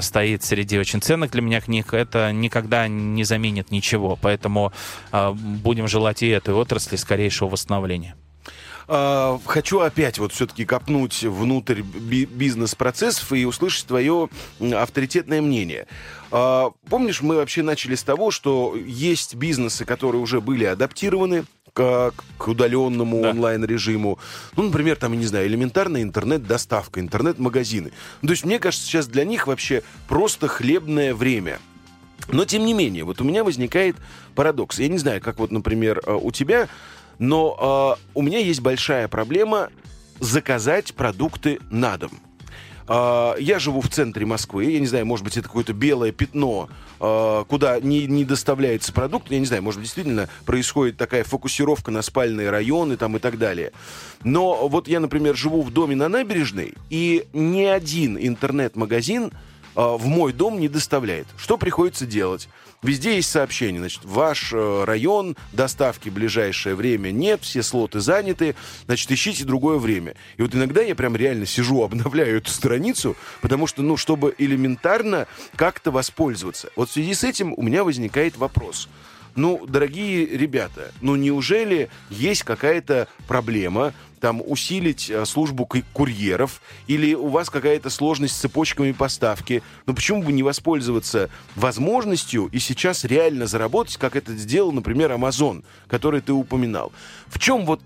стоит среди очень ценных для меня книг. Это никогда не заменит ничего. Поэтому будем желать и этой отрасли скорейшего восстановления. А, Хочу опять вот все-таки копнуть внутрь би- бизнес-процессов и услышать твое авторитетное мнение. А, Помнишь, мы вообще начали с того, что есть бизнесы, которые уже были адаптированы к, к удаленному Да. онлайн-режиму. Ну, например, там, я не знаю, элементарная интернет-доставка, интернет-магазины. Ну, то есть, мне кажется, сейчас для них вообще просто хлебное время. Но, тем не менее, вот у меня возникает парадокс. Я не знаю, как вот, например, э, у тебя, но э, у меня есть большая проблема заказать продукты на дом. А, Я живу в центре Москвы, я не знаю, может быть, это какое-то белое пятно, а, куда не, не доставляется продукт, я не знаю, может действительно происходит такая фокусировка на спальные районы там и так далее. Но вот я, например, живу в доме на набережной, и ни один интернет-магазин в мой дом не доставляет. Что приходится делать? Везде есть сообщение, значит, ваш э, район доставки в ближайшее время нет, все слоты заняты, значит, ищите другое время. И вот иногда я прям реально сижу, обновляю эту страницу, потому что, ну, чтобы элементарно как-то воспользоваться. Вот в связи с этим у меня возникает вопрос. Ну, дорогие ребята, ну неужели есть какая-то проблема, там, усилить э, службу ку- курьеров, или у вас какая-то сложность с цепочками поставки? Ну, почему бы не воспользоваться возможностью и сейчас реально заработать, как это сделал, например, Amazon, который ты упоминал? В чем вот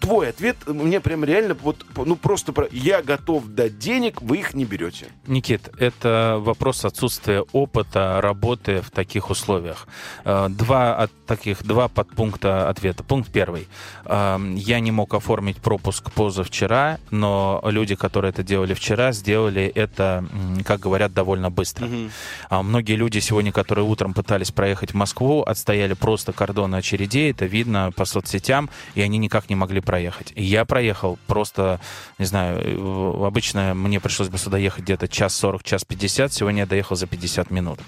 твой ответ? Мне прям реально вот, ну, просто про... Я готов дать денег, вы их не берете. Никит, это вопрос отсутствия опыта работы в таких условиях. Э, Два от таких два подпункта ответа. Пункт первый. Э, Я не мог оформить пропуск позавчера, но люди, которые это делали вчера, сделали это, как говорят, довольно быстро. А многие люди сегодня, которые утром пытались проехать в Москву, отстояли просто кордоны очередей, это видно по соцсетям, и они никак не могли проехать. И я проехал просто, не знаю, э, обычно мне пришлось бы сюда ехать где-то час 40, час 50, сегодня я доехал за 50 минут.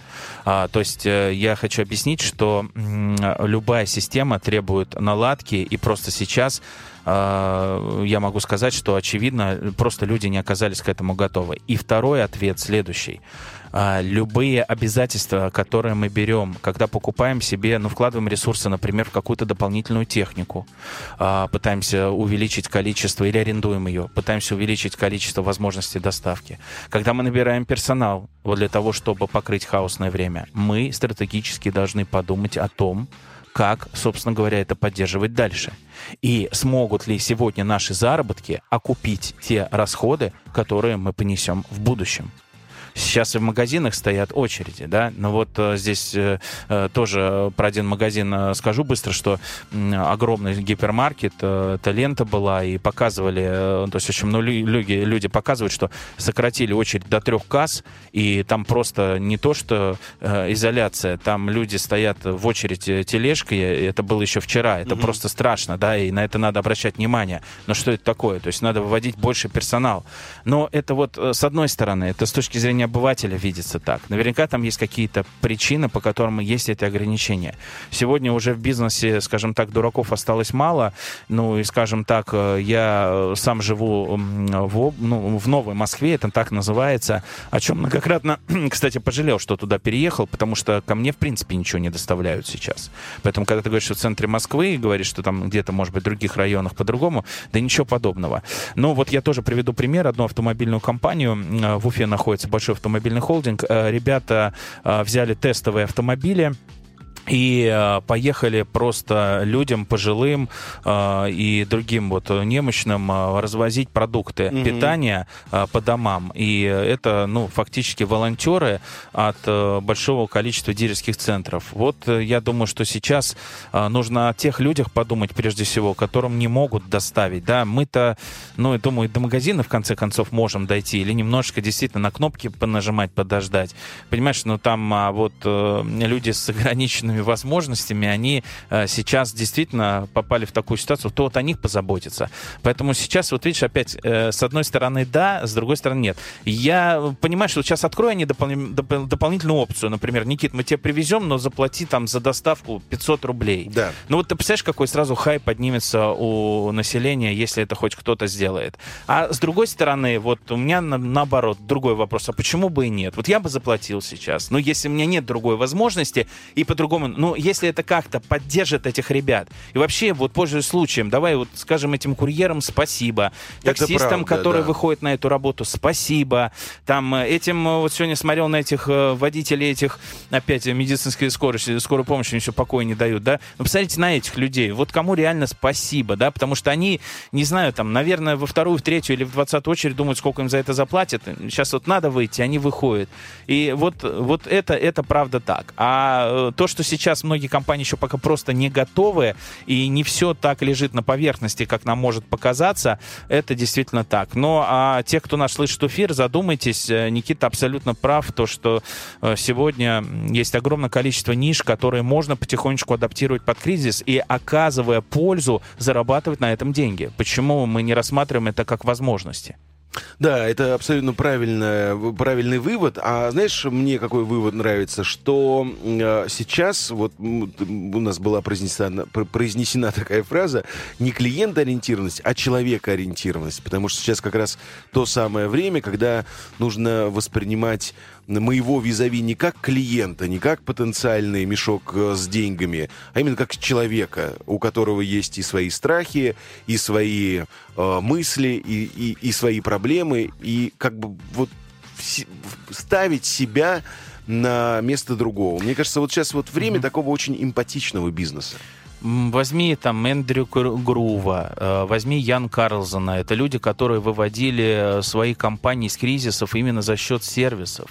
А, то есть э, я хочу объяснить, что любая система требует наладки, и просто сейчас э, я могу сказать, что, очевидно, просто люди не оказались к этому готовы. И второй ответ следующий. А, Любые обязательства, которые мы берем, когда покупаем себе, ну, вкладываем ресурсы, например, в какую-то дополнительную технику, а, пытаемся увеличить количество или арендуем ее, пытаемся увеличить количество возможностей доставки. Когда мы набираем персонал вот для того, чтобы покрыть хаосное время, мы стратегически должны подумать о том, как, собственно говоря, это поддерживать дальше. И смогут ли сегодня наши заработки окупить те расходы, которые мы понесем в будущем. Сейчас и в магазинах стоят очереди, да, но вот э, здесь э, э, тоже про один магазин скажу быстро, что огромный гипермаркет, это лента была, и показывали, то есть, ну, лю- люди, люди показывают, что сократили очередь до трех касс, и там просто не то, что изоляция, там люди стоят в очередь тележкой, это было еще вчера, это просто страшно, да, и на это надо обращать внимание. Но что это такое? То есть надо выводить больше персонал. Но это вот с одной стороны, это с точки зрения обывателя видится так. Наверняка там есть какие-то причины, по которым есть эти ограничения. Сегодня уже в бизнесе, скажем так, дураков осталось мало. Ну и, скажем так, э, я сам живу в, ну, в Новой Москве, это так называется, о чем многократно, кстати, пожалел, что туда переехал, потому что ко мне, в принципе, ничего не доставляют сейчас. Поэтому, когда ты говоришь, что в центре Москвы, и говоришь, что там где-то, может быть, в других районах по-другому, да ничего подобного. Ну, вот я тоже приведу пример. Одну автомобильную компанию, э, в Уфе находится большой автомобильный холдинг. Э, Ребята э, взяли тестовые автомобили, и э, поехали просто людям пожилым э, и другим вот немощным э, развозить продукты mm-hmm. питания э, по домам. И это, ну, фактически волонтеры от э, большого количества дилерских центров. Вот э, я думаю, что сейчас э, нужно о тех людях подумать прежде всего, которым не могут доставить. Да, мы-то, ну, я думаю, до магазина в конце концов можем дойти или немножечко действительно на кнопки понажимать, подождать. Понимаешь, ну там а вот э, люди с ограниченными огромными возможностями, они э, сейчас действительно попали в такую ситуацию, то вот о них позаботиться. Поэтому сейчас, вот видишь, опять, э, с одной стороны да, с другой стороны нет. Я понимаю, что сейчас открою они допол- доп- дополнительную опцию. Например, Никит, мы тебе привезем, но заплати там за доставку 500 рублей. Да. Ну вот ты представляешь, какой сразу хай поднимется у населения, если это хоть кто-то сделает. А с другой стороны, вот у меня на, наоборот другой вопрос. А почему бы и нет? Вот я бы заплатил сейчас. Но если у меня нет другой возможности, и по-другому ну, если это как-то поддержит этих ребят, и вообще, вот, пользуясь случаем, давай вот скажем этим курьерам спасибо, таксистам, правда, которые да. выходят на эту работу, спасибо, там, э, этим, э, вот сегодня смотрел на этих э, водителей этих, опять, медицинской скорости, скорой помощи, они все покоя не дают, да, ну, посмотрите на этих людей, вот кому реально спасибо, да, потому что они, не знаю, там, наверное, во вторую, в третью или в двадцатую очередь думают, сколько им за это заплатят, сейчас вот надо выйти, они выходят, и вот, вот это, это правда так, а то, что сейчас многие компании еще пока просто не готовы, и не все так лежит на поверхности, как нам может показаться, это действительно так. Но а те, кто нас слышит эфир, задумайтесь, э, Никита абсолютно прав, то, что э, сегодня есть огромное количество ниш, которые можно потихонечку адаптировать под кризис и, оказывая пользу, зарабатывать на этом деньги. Почему мы не рассматриваем это как возможности? Да, это абсолютно правильный вывод. А знаешь, мне какой вывод нравится, что э, сейчас вот у нас была произнесена, произнесена такая фраза не клиент-ориентированность, а человек-ориентированность, потому что сейчас как раз то самое время, когда нужно воспринимать моего визави не как клиента, не как потенциальный мешок э, с деньгами, а именно как человека, у которого есть и свои страхи, и свои э, мысли, и, и, и свои проблемы, и как бы вот ставить себя на место другого. Мне кажется, вот сейчас вот время mm-hmm. такого очень эмпатичного бизнеса. Возьми там Эндрю Грува, э, возьми Ян Карлзона. Это люди, которые выводили свои компании из кризисов именно за счет сервисов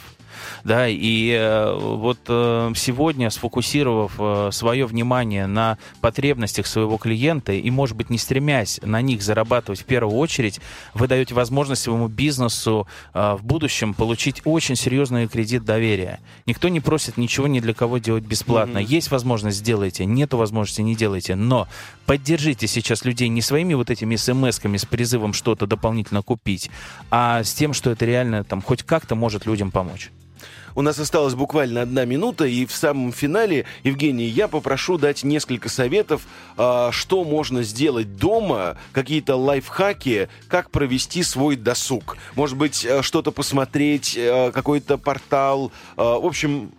да, и э, вот э, сегодня, сфокусировав э, свое внимание на потребностях своего клиента и, может быть, не стремясь на них зарабатывать в первую очередь, вы даете возможность своему бизнесу в будущем получить очень серьезный кредит доверия. Никто не просит ничего ни для кого делать бесплатно. Mm-hmm. Есть возможность, сделайте, нету возможности, не делайте. Но поддержите сейчас людей не своими вот этими смс-ками с призывом что-то дополнительно купить, а с тем, что это реально там хоть как-то может людям помочь. У нас осталась буквально одна минута, и в самом финале, Евгений, я попрошу дать несколько советов, а, что можно сделать дома, какие-то лайфхаки, как провести свой досуг. Может быть, э, что-то посмотреть, э, какой-то портал. Э, в общем,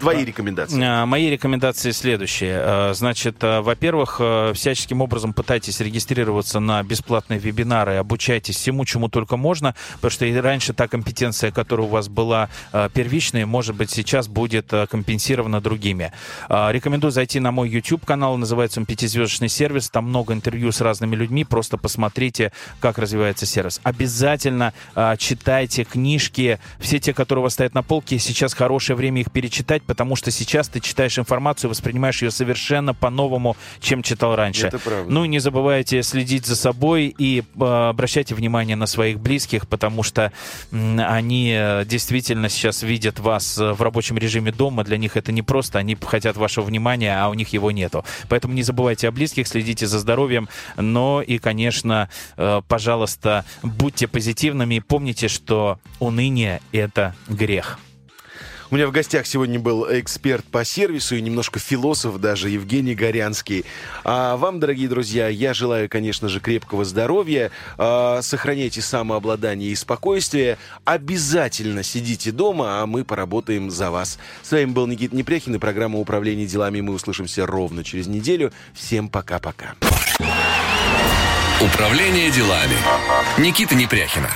Твои рекомендации. А, мои рекомендации следующие. А, значит, а, во-первых, всяческим образом пытайтесь регистрироваться на бесплатные вебинары, обучайтесь всему, чему только можно, потому что и раньше та компетенция, которая у вас была первичной, может быть, сейчас будет компенсирована другими. Рекомендую зайти на мой YouTube-канал, называется он «Пятизвездочный сервис», там много интервью с разными людьми, просто посмотрите, как развивается сервис. Обязательно читайте книжки, все те, которые у вас стоят на полке, сейчас хорошее время их перечитать, потому что сейчас ты читаешь информацию, воспринимаешь ее совершенно по-новому, чем читал раньше. Это правда. Ну и не забывайте следить за собой и э, обращайте внимание на своих близких, потому что э, они действительно сейчас видят вас э, в рабочем режиме дома. Для них это не просто, они хотят вашего внимания, а у них его нету. Поэтому не забывайте о близких, следите за здоровьем, но и, конечно, э, пожалуйста, будьте позитивными и помните, что уныние — это грех. У меня в гостях сегодня был эксперт по сервису и немножко философ даже, Евгений Горянский. А вам, дорогие друзья, я желаю, конечно же, крепкого здоровья. А, сохраняйте самообладание и спокойствие. Обязательно сидите дома, а мы поработаем за вас. С вами был Никита Непряхин и программа «Управление делами». Мы услышимся ровно через неделю. Всем пока-пока. Управление делами. Никита Непряхина.